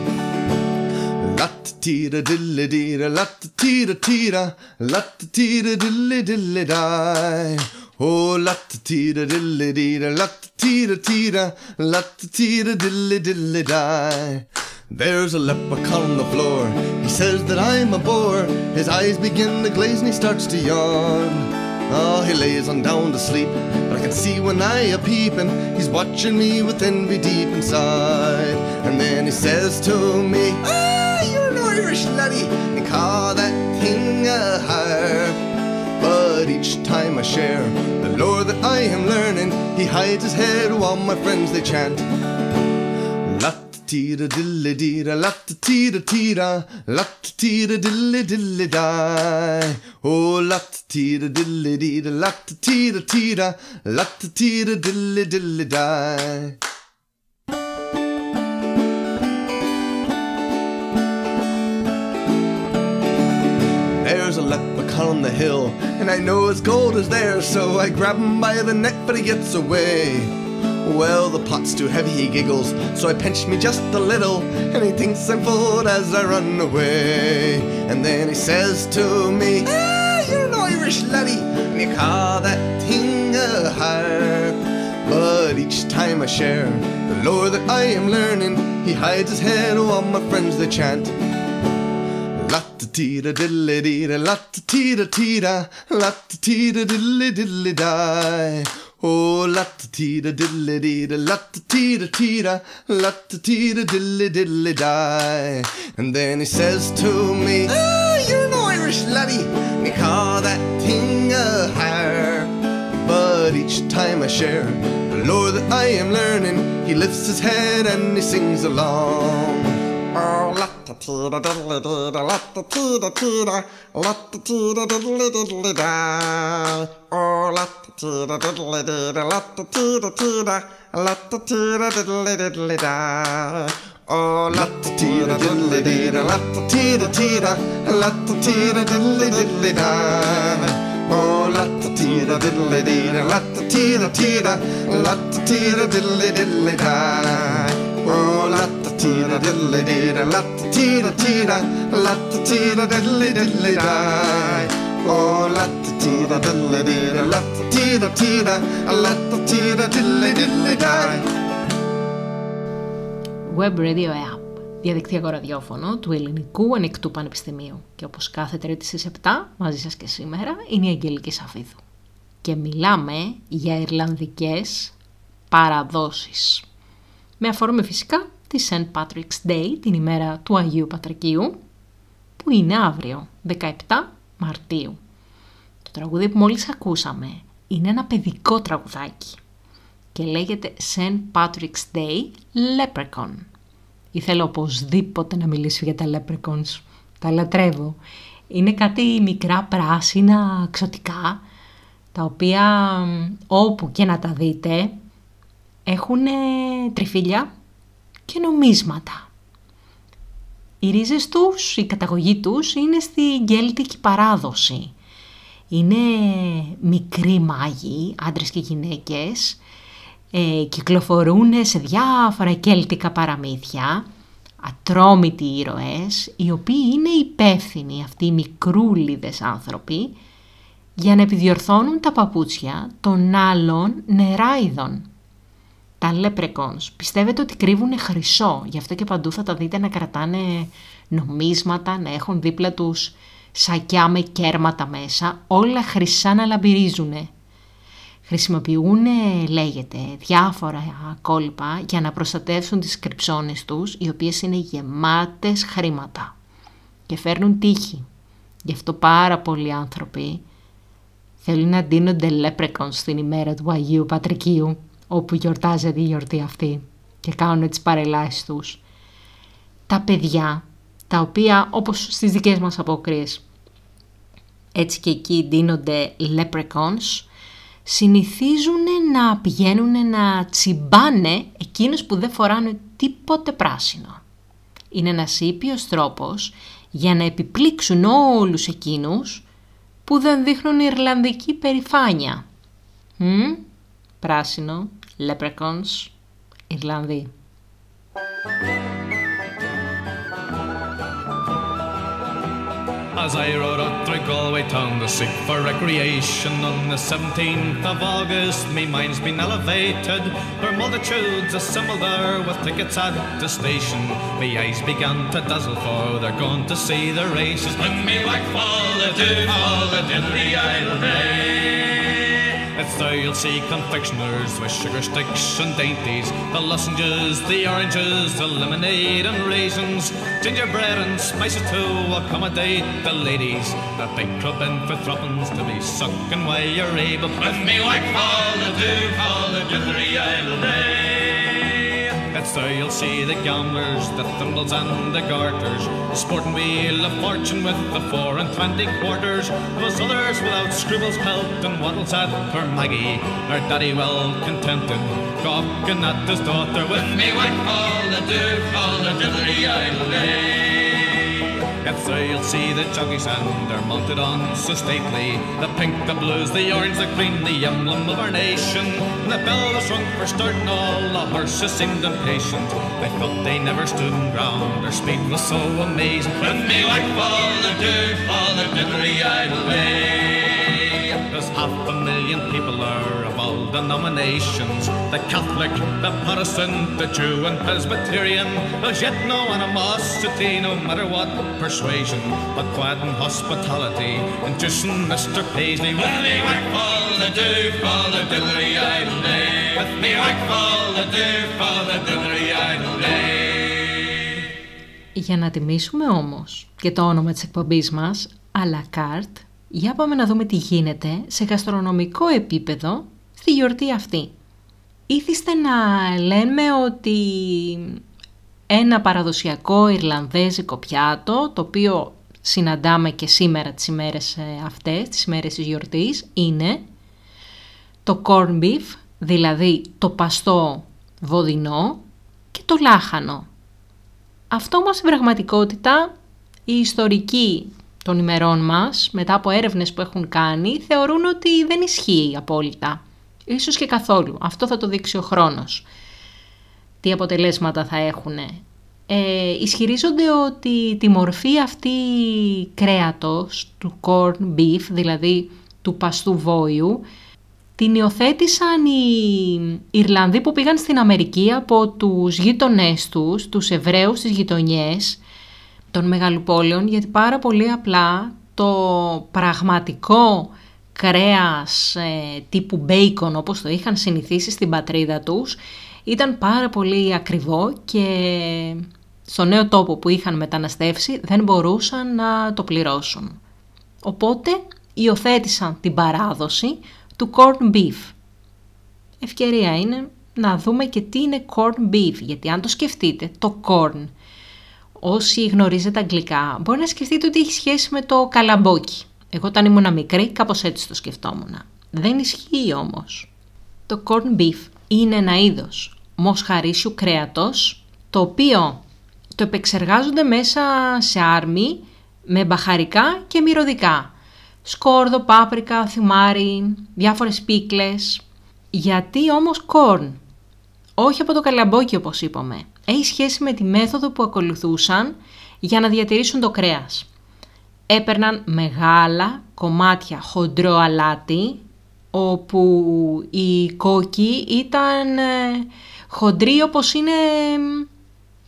Lat-tira dilly dira, lat-tira tira, lat-tira dilly dilly die. Oh, lat-tira dilly dira, lat-tira tira, lat-tira dilly dilly die. There's a leprechaun on the floor. He says that I'm a bore. His eyes begin to glaze and he starts to yawn. Oh, he lays on down to sleep, but I can see when I a peeping. He's watching me with envy deep inside. And then he says to me, Ah, you're an Irish laddie, and call that thing a harp. Each time I share the lore that I am learning, he hides his head while my friends they chant. Lat-tira dilly dira, lat-tira tira, lat-tira dilly dilly die. Oh, lat-tira dilly dira, lat-tira tira, lat-tira dilly dilly die. Leprechaun on the hill, and I know his gold is there, so I grab him by the neck, but he gets away. Well, the pot's too heavy, he giggles, so I pinch me just a little, and he thinks I'm full as I run away. And then he says to me, Ah, you're an Irish laddie, and you call that thing a harp. But each time I share the lore that I am learning, he hides his head while my friends they chant. Lat-tira dilly dira, lat-tira tira, lat-tira dilly dilly die. Oh, lat-tira dilly dira, lat-tira tira, lat-tira dilly dilly die. And then he says to me, Ah, you're an Irish laddie, and you call that thing a harp. But each time I share the lore that I am learning, he lifts his head and he sings along. Oh, let the teeter diddly dee let the teeter teeter, let the teeter diddly diddly da. Oh, let the teeter diddly dee let the teeter teeter, let the teeter diddly diddly da. Oh, let the teeter diddly dee let the teeter teeter, let the teeter diddly diddly da. Oh, let the teeter diddly dee let the teeter teeter, let the teeter diddly diddly da. Oh, let la-ta-tita diddly dida, la-ta-tita tita, la-ta-tita diddly diddly da. Oh, la-ta-tita diddly dida, la-ta-tita tita, la-ta-tita diddly diddly da. Web Radio App, διαδικτυακό ραδιόφωνο του Ελληνικού Ανοιχτού Πανεπιστημίου. Και όπως κάθε τρίτη στις 7, μαζί σας και σήμερα, είναι η Αγγελική Σαφίδου. Και μιλάμε για Ιρλανδικές παραδόσεις. Με αφορμή φυσικά τη St. Patrick's Day, την ημέρα του Αγίου Πατρικίου, που είναι αύριο, 17 Μαρτίου. Το τραγούδι που μόλις ακούσαμε είναι ένα παιδικό τραγουδάκι και λέγεται St. Patrick's Day Leprechaun. Ήθελα οπωσδήποτε να μιλήσω για τα leprechauns. Τα λατρεύω. Είναι κάτι μικρά πράσινα ξωτικά, τα οποία όπου και να τα δείτε έχουν τριφύλια και νομίσματα. Οι ρίζες τους, η καταγωγή τους είναι στη γκέλτικη παράδοση. Είναι μικροί μάγοι, άντρες και γυναίκες, ε, κυκλοφορούν σε διάφορα κέλτικα παραμύθια, ατρόμητοι ήρωες, οι οποίοι είναι υπεύθυνοι αυτοί οι μικρούλιδες άνθρωποι για να επιδιορθώνουν τα παπούτσια των άλλων νεράιδων. Τα leprechauns. Πιστεύετε ότι κρύβουν χρυσό, γι' αυτό και παντού θα τα δείτε να κρατάνε νομίσματα, να έχουν δίπλα τους σακιά με κέρματα μέσα, όλα χρυσά να λαμπυρίζουνε. Χρησιμοποιούν, λέγεται, διάφορα κόλπα για να προστατεύσουν τις κρυψώνες τους, οι οποίες είναι γεμάτες χρήματα. Και φέρνουν τύχη. Γι' αυτό πάρα πολλοί άνθρωποι θέλουν να ντύνονται λέπρεκον στην ημέρα του Αγίου Πατρικίου, όπου γιορτάζεται η γιορτή αυτή και κάνουν τις παρελάσεις τους. Τα παιδιά, τα οποία όπως στις δικές μας αποκρίες, έτσι και εκεί ντύνονται leprechauns, συνηθίζουν να πηγαίνουν να τσιμπάνε εκείνους που δεν φοράνε τίποτε πράσινο. Είναι ένας ήπιος τρόπος για να επιπλήξουν όλους εκείνους που δεν δείχνουν Ιρλανδική περηφάνεια. Μ; πράσινο, leprechauns, Ιρλανδοί. As I rode up through Galway town to seek for recreation on the 17th of August, me mind's been elevated, where multitudes assembled there with tickets at the station. Me eyes began to dazzle for they're going to see the races. When me whack fall the dew, fall the diddly idle day. it's there you'll see confectioners with sugar sticks and dainties, the lozenges, the oranges, the lemonade and raisins, gingerbread and spices to accommodate the ladies. A big club in for threepence to be sucking while you're able. With me whack fall the dew, fall the dithery idle there you'll see the gamblers, the thimbles and the garters, the sporting wheel of fortune with the four and twenty quarters. Was others without scruples pelt and waddles at poor Maggie, her daddy well contented, gawking at his daughter with me whack all the do, all the diddly idle day. It's there you'll see the jockeys and they're mounted on so stately. The pink, the blues, the orange, the green, the emblem of our nation. And the bell was rung for starting all, the horses seemed impatient. I thought they never stood ground, their speed was so amazing. When me like fall the dew, fall the diddly idle way. There's half a million people of all denominations. The Catholic, the Protestant, the Jew and Presbyterian. There's yet no animosity, no matter what persuasion. But quiet and hospitality, inducing Mr. Paisley. With me whack fall the dew, fall the diddly idle day. With me whack fall the dew, fall the diddly idle day. Για να τιμήσουμε όμως και το όνομα της εκπομπής μας, à la carte, για πάμε να δούμε τι γίνεται σε γαστρονομικό επίπεδο στη γιορτή αυτή. Ήθιστε να λέμε ότι ένα παραδοσιακό Ιρλανδέζικο πιάτο, το οποίο συναντάμε και σήμερα τις ημέρες αυτές, τις ημέρες της γιορτής, είναι το corn beef, δηλαδή το παστό βοδινό και το λάχανο. Αυτό όμως στην πραγματικότητα η ιστορική των ημερών μας, μετά από έρευνες που έχουν κάνει, θεωρούν ότι δεν ισχύει απόλυτα. Ίσως και καθόλου. Αυτό θα το δείξει ο χρόνος. Τι αποτελέσματα θα έχουν. Ε, ισχυρίζονται ότι τη μορφή αυτή κρέατος, του corn beef, δηλαδή του παστού βόηου, την υιοθέτησαν οι Ιρλανδοί που πήγαν στην Αμερική από τους γείτονές τους, τους Εβραίους στις γειτονιές, των μεγαλοπόλεων γιατί πάρα πολύ απλά το πραγματικό κρέας ε, τύπου μπέικον όπως το είχαν συνηθίσει στην πατρίδα τους ήταν πάρα πολύ ακριβό και στο νέο τόπο που είχαν μεταναστεύσει δεν μπορούσαν να το πληρώσουν. Οπότε υιοθέτησαν την παράδοση του corn beef. Ευκαιρία είναι να δούμε και τι είναι corn beef, γιατί αν το σκεφτείτε, το corn όσοι γνωρίζετε αγγλικά, μπορεί να σκεφτείτε ότι έχει σχέση με το καλαμπόκι. Εγώ όταν ήμουν μικρή κάπως έτσι το σκεφτόμουν. Δεν ισχύει όμως. Το corn beef είναι ένα είδος μοσχαρίσιου κρέατος, το οποίο το επεξεργάζονται μέσα σε άρμη με μπαχαρικά και μυρωδικά. Σκόρδο, πάπρικα, θυμάρι, διάφορες πίκλες. Γιατί όμως corn, όχι από το καλαμπόκι όπως είπαμε έχει σχέση με τη μέθοδο που ακολουθούσαν για να διατηρήσουν το κρέας. Έπαιρναν μεγάλα κομμάτια χοντρό αλάτι, όπου η κόκκι ήταν ε, χοντρή όπως είναι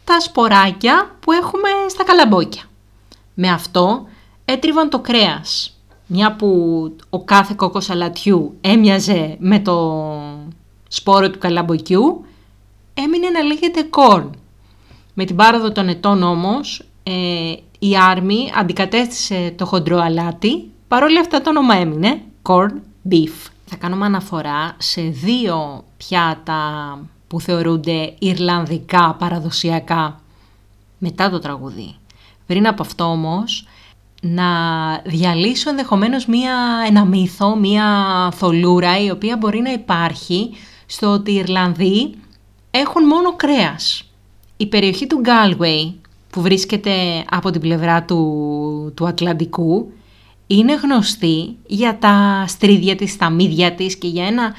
τα σποράκια που έχουμε στα καλαμπόκια. Με αυτό έτριβαν το κρέας, μια που ο κάθε κόκκος αλατιού έμοιαζε με το σπόρο του καλαμποκιού, έμεινε να λέγεται corn. Με την πάροδο των ετών όμως, ε, η Άρμη αντικατέστησε το χοντρό αλάτι, παρόλα αυτά το όνομα έμεινε corn beef. Θα κάνουμε αναφορά σε δύο πιάτα που θεωρούνται Ιρλανδικά παραδοσιακά μετά το τραγουδί. Πριν από αυτό όμως, να διαλύσω ενδεχομένως μία, ένα μύθο, μία θολούρα η οποία μπορεί να υπάρχει στο ότι οι Ιρλανδοί έχουν μόνο κρέας. Η περιοχή του Galway που βρίσκεται από την πλευρά του, του Ατλαντικού είναι γνωστή για τα στρίδια της, τα μύδια της και για ένα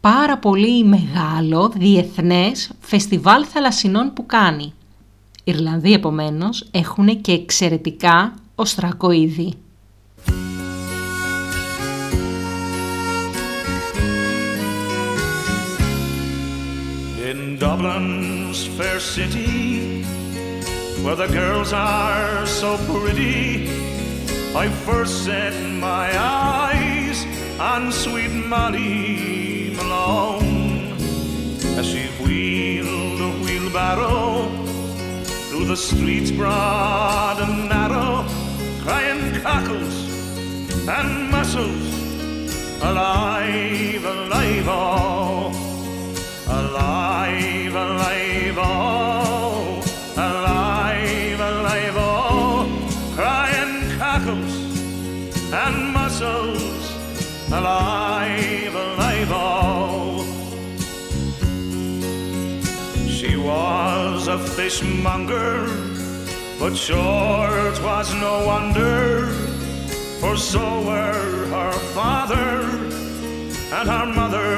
πάρα πολύ μεγάλο διεθνές φεστιβάλ θαλασσινών που κάνει. Οι Ιρλανδοί επομένως έχουν και εξαιρετικά οστρακοειδή. In Dublin's fair city, where the girls are so pretty, I first set my eyes on sweet Molly Malone as she wheeled a wheelbarrow through the streets broad and narrow, crying cockles and mussels, alive, alive, oh. Alive, alive, oh, a fishmonger, but sure sure 'twas no wonder, for so were her father and her mother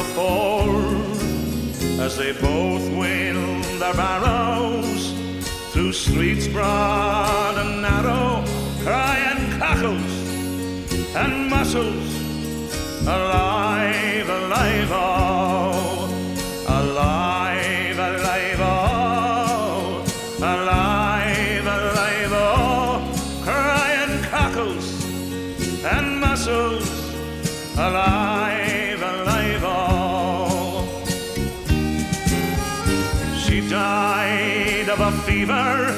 before, as they both wheeled their barrows through streets broad and narrow, crying cockles and mussels, alive, alive, oh, a fever,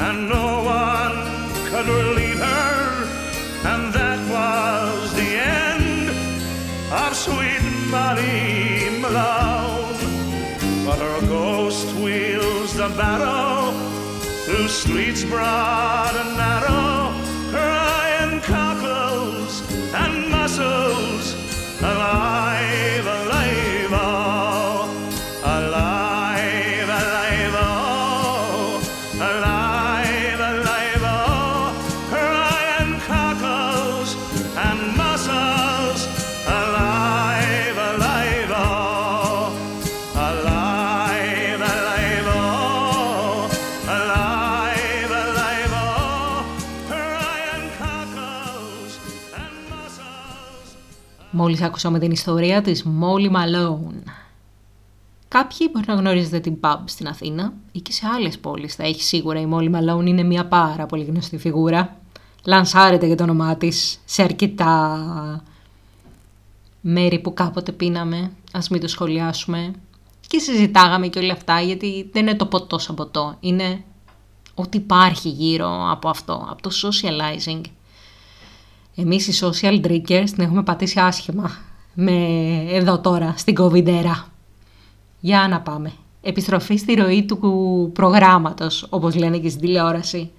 and no one could relieve her, and that was the end of sweet Molly Malone. But her ghost wheels the barrow through streets broad and narrow, crying cockles and mussels, alive, Μόλις άκουσαμε την ιστορία της Molly Malone. Κάποιοι μπορεί να γνωρίζετε την pub στην Αθήνα ή και σε άλλες πόλεις θα έχει σίγουρα η Molly Malone είναι μια πάρα πολύ γνωστή φιγούρα. Λανσάρεται για το όνομά της σε αρκετά μέρη που κάποτε πίναμε, ας μην το σχολιάσουμε. Και συζητάγαμε και όλα αυτά γιατί δεν είναι το ποτό σαν ποτό, είναι ό,τι υπάρχει γύρω από αυτό, από το socializing. Εμείς οι social drinkers την έχουμε πατήσει άσχημα με εδώ τώρα στην COVID Για να πάμε. Επιστροφή στη ροή του προγράμματος, όπως λένε και στην τηλεόραση.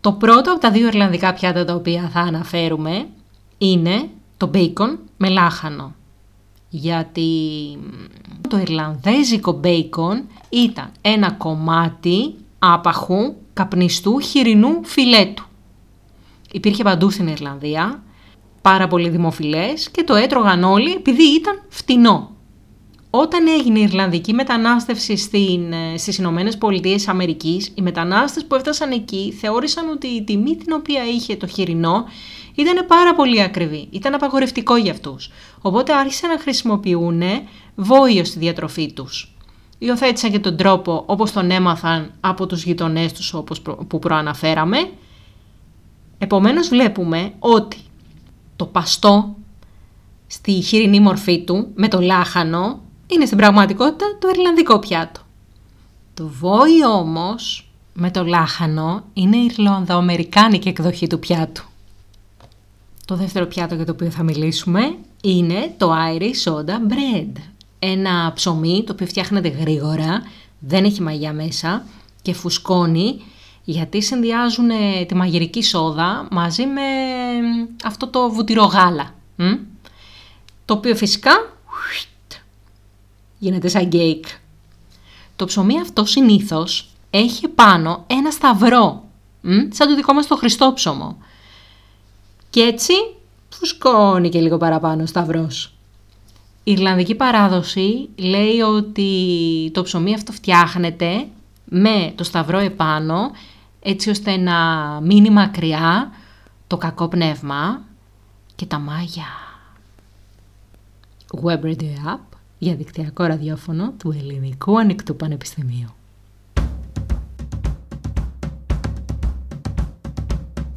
Το πρώτο από τα δύο Ιρλανδικά πιάτα τα οποία θα αναφέρουμε είναι το μπέικον με λάχανο. Γιατί το Ιρλανδέζικο μπέικον ήταν ένα κομμάτι άπαχου καπνιστού χοιρινού φιλέτου. Υπήρχε παντού στην Ιρλανδία, πάρα πολύ δημοφιλές και το έτρωγαν όλοι επειδή ήταν φτηνό. Όταν έγινε η Ιρλανδική μετανάστευση στην, ε, στις Ηνωμένες Πολιτείες Αμερικής, οι μετανάστες που έφτασαν εκεί θεώρησαν ότι η τιμή την οποία είχε το χοιρινό ήταν πάρα πολύ ακριβή, ήταν απαγορευτικό για αυτούς. Οπότε άρχισαν να χρησιμοποιούν βόηο στη διατροφή τους. Υιοθέτησαν και τον τρόπο όπως τον έμαθαν από τους γειτονές τους όπως προ- που προαναφέραμε. Επομένως βλέπουμε ότι το παστό στη χοιρινή μορφή του με το λάχανο είναι στην πραγματικότητα το Ιρλανδικό πιάτο. Το βόη όμως με το λάχανο είναι η Ιρλανδοαμερικάνικη εκδοχή του πιάτου. Το δεύτερο πιάτο για το οποίο θα μιλήσουμε είναι το Irish Soda Bread. Ένα ψωμί το οποίο φτιάχνεται γρήγορα, δεν έχει μαγιά μέσα και φουσκώνει γιατί συνδυάζουν ε, τη μαγειρική σόδα μαζί με αυτό το βουτυρόγαλα. μ; Το οποίο φυσικά γίνεται σαν κέικ. Το ψωμί αυτό συνήθως έχει πάνω ένα σταυρό, μ, σαν το δικό μας το χριστόψωμο. Και έτσι φουσκώνει και λίγο παραπάνω ο σταυρός. Η Ιρλανδική παράδοση λέει ότι το ψωμί αυτό φτιάχνεται με το σταυρό επάνω έτσι ώστε να μείνει μακριά το κακό πνεύμα και τα μάγια. Web Radio App για δικτυακό ραδιόφωνο του Ελληνικού Ανοιχτού Πανεπιστημίου.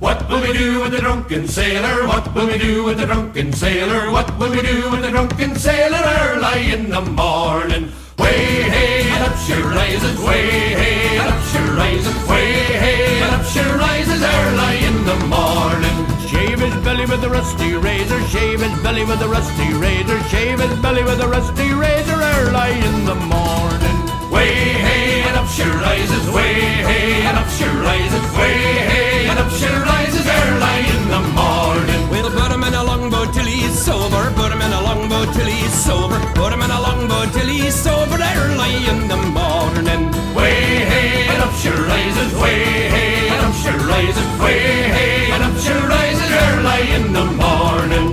What will we do with the drunken sailor? What will we do with the drunken sailor? What will we do with the drunken sailor early in the morning? Way hey and up she rises, way hey and up she rises, way hey and up she rises early in the morning. Shave his belly with a rusty razor, shave his belly with a rusty razor, shave his belly with a rusty razor early in the morning. Way hey and up she rises, way hey and up she rises, way hey and up she rises early in the morning. We'll put him in a longboat till he's sober. Put him in a longboat till he's sober. Put him in a longboat till he's sober early in the morning. Way Hampshire rises way, hey, Hampshire rises way, hey, Hampshire rises early in the morning.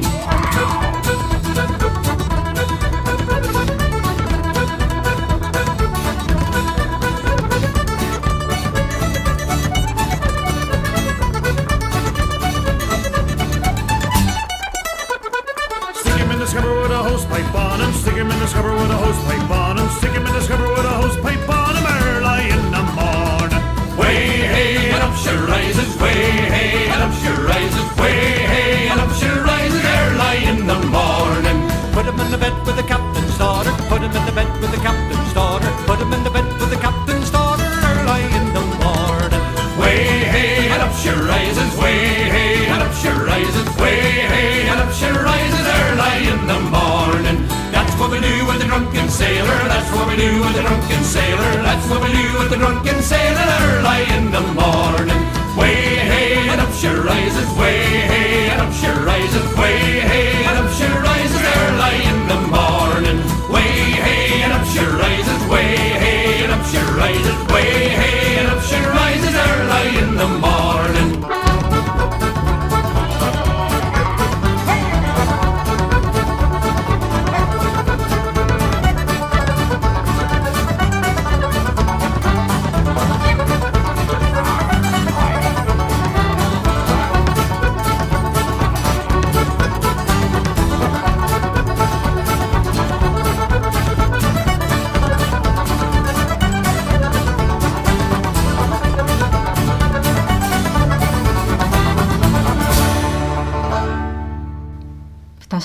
Do with the drunken sailor. That's what we do with the drunken sailor early in the morning.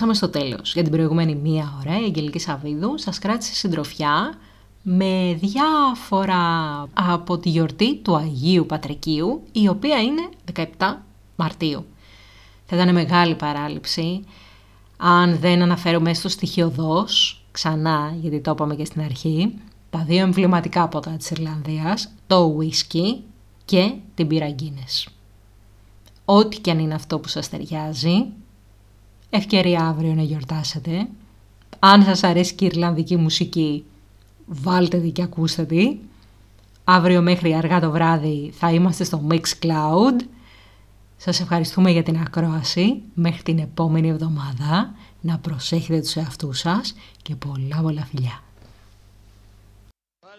Φτάσαμε στο τέλος. Για την προηγούμενη μία ώρα η Αγγελική Σαββίδου σας κράτησε συντροφιά με διάφορα από τη γιορτή του Αγίου Πατρικίου, η οποία είναι 17 Μαρτίου. Θα ήταν μεγάλη παράληψη αν δεν αναφέρομαι στο στοιχειοδός, ξανά γιατί το είπαμε και στην αρχή, τα δύο εμβληματικά ποτά της Ιρλανδίας, το whisky και την πύρα Guinness. Ό,τι και αν είναι αυτό που σας ταιριάζει, ευκαιρία αύριο να γιορτάσετε. Αν σας αρέσει και η Ιρλανδική μουσική, βάλτε τη και ακούστε τη. Αύριο μέχρι αργά το βράδυ θα είμαστε στο Mixcloud. Σας ευχαριστούμε για την ακρόαση. Μέχρι την επόμενη εβδομάδα να προσέχετε τους εαυτούς σας και πολλά πολλά φιλιά. Well,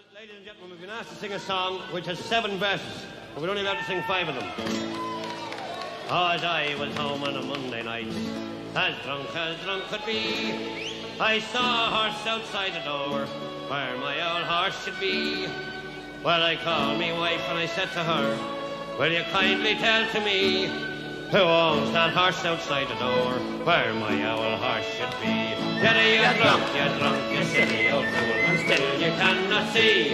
As drunk as drunk could be, I saw a horse outside the door, where my old horse should be. Well, I called me wife and I said to her, Will you kindly tell to me who owns that horse outside the door, where my old horse should be? Yet you drunk, you're drunk, you silly old fool, and still you cannot see.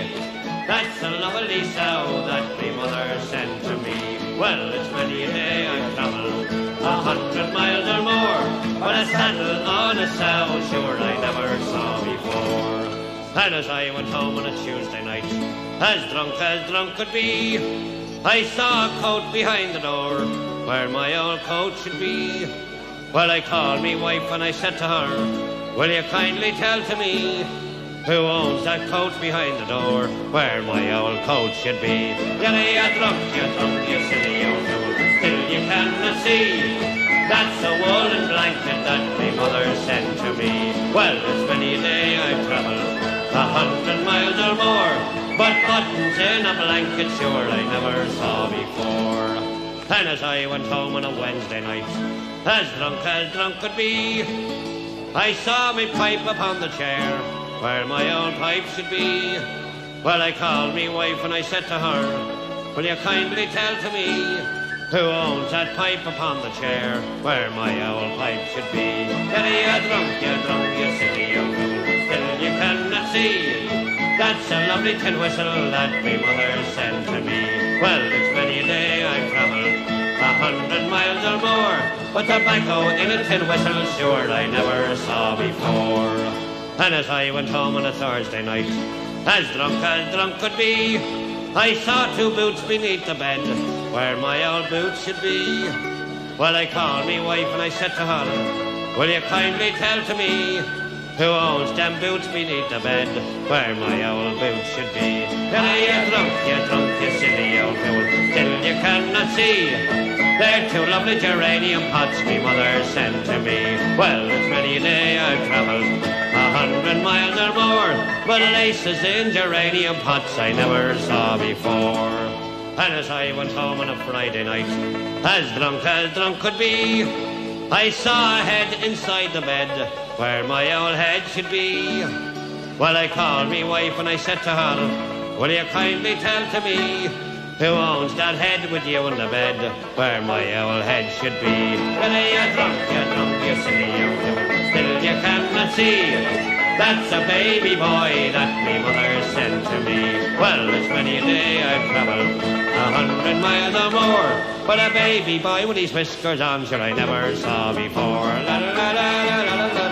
That's a lovely sow that my mother sent to me. Well, it's many a day I've travelled a hundred miles or more, but a saddle on a sow, sure I never saw before. And as I went home on a Tuesday night, as drunk as drunk could be, I saw a coat behind the door, where my old coat should be. Well, I called me wife and I said to her, Will you kindly tell to me who owns that coat behind the door, where my old coat should be? Yelly, you drunk, you drunk, you silly old fool, you cannot see. That's a woolen blanket that my mother sent to me. Well, it's many a day I've travelled a hundred miles or more, but buttons in a blanket sure I never saw before. And as I went home on a Wednesday night, as drunk as drunk could be, I saw me pipe upon the chair where my old pipe should be. Well, I called me wife and I said to her, Will you kindly tell to me who owns that pipe upon the chair where my old pipe should be? Get you drunk, you drunk, you silly old still you cannot see. That's a lovely tin whistle that my mother sent to me. Well, it's many a day I've travelled a hundred miles or more, but tobacco in a tin whistle sure I never saw before. And as I went home on a Thursday night, as drunk as drunk could be, I saw two boots beneath the bed, where my old boots should be. Well, I called me wife and I said to her, Will you kindly tell to me who owns them boots beneath the bed, where my old boots should be? Then you drunk, you drunk, you silly old fool, still you cannot see. They're two lovely geranium pots me mother sent to me. Well, it's many day I've travelled a hundred miles or more, but laces in geranium pots I never saw before. And as I went home on a Friday night, as drunk as drunk could be, I saw a head inside the bed where my old head should be. Well, I called me wife and I said to her, Will you kindly tell to me who owns that head with you in the bed where my old head should be? Well, you drunk, you drunk, you silly old fool, still you cannot see. That's a baby boy that me mother sent to me. Well, it's many a day I've travelled a hundred miles or more, but a baby boy with his whiskers on, sure I never saw before. La, la, la.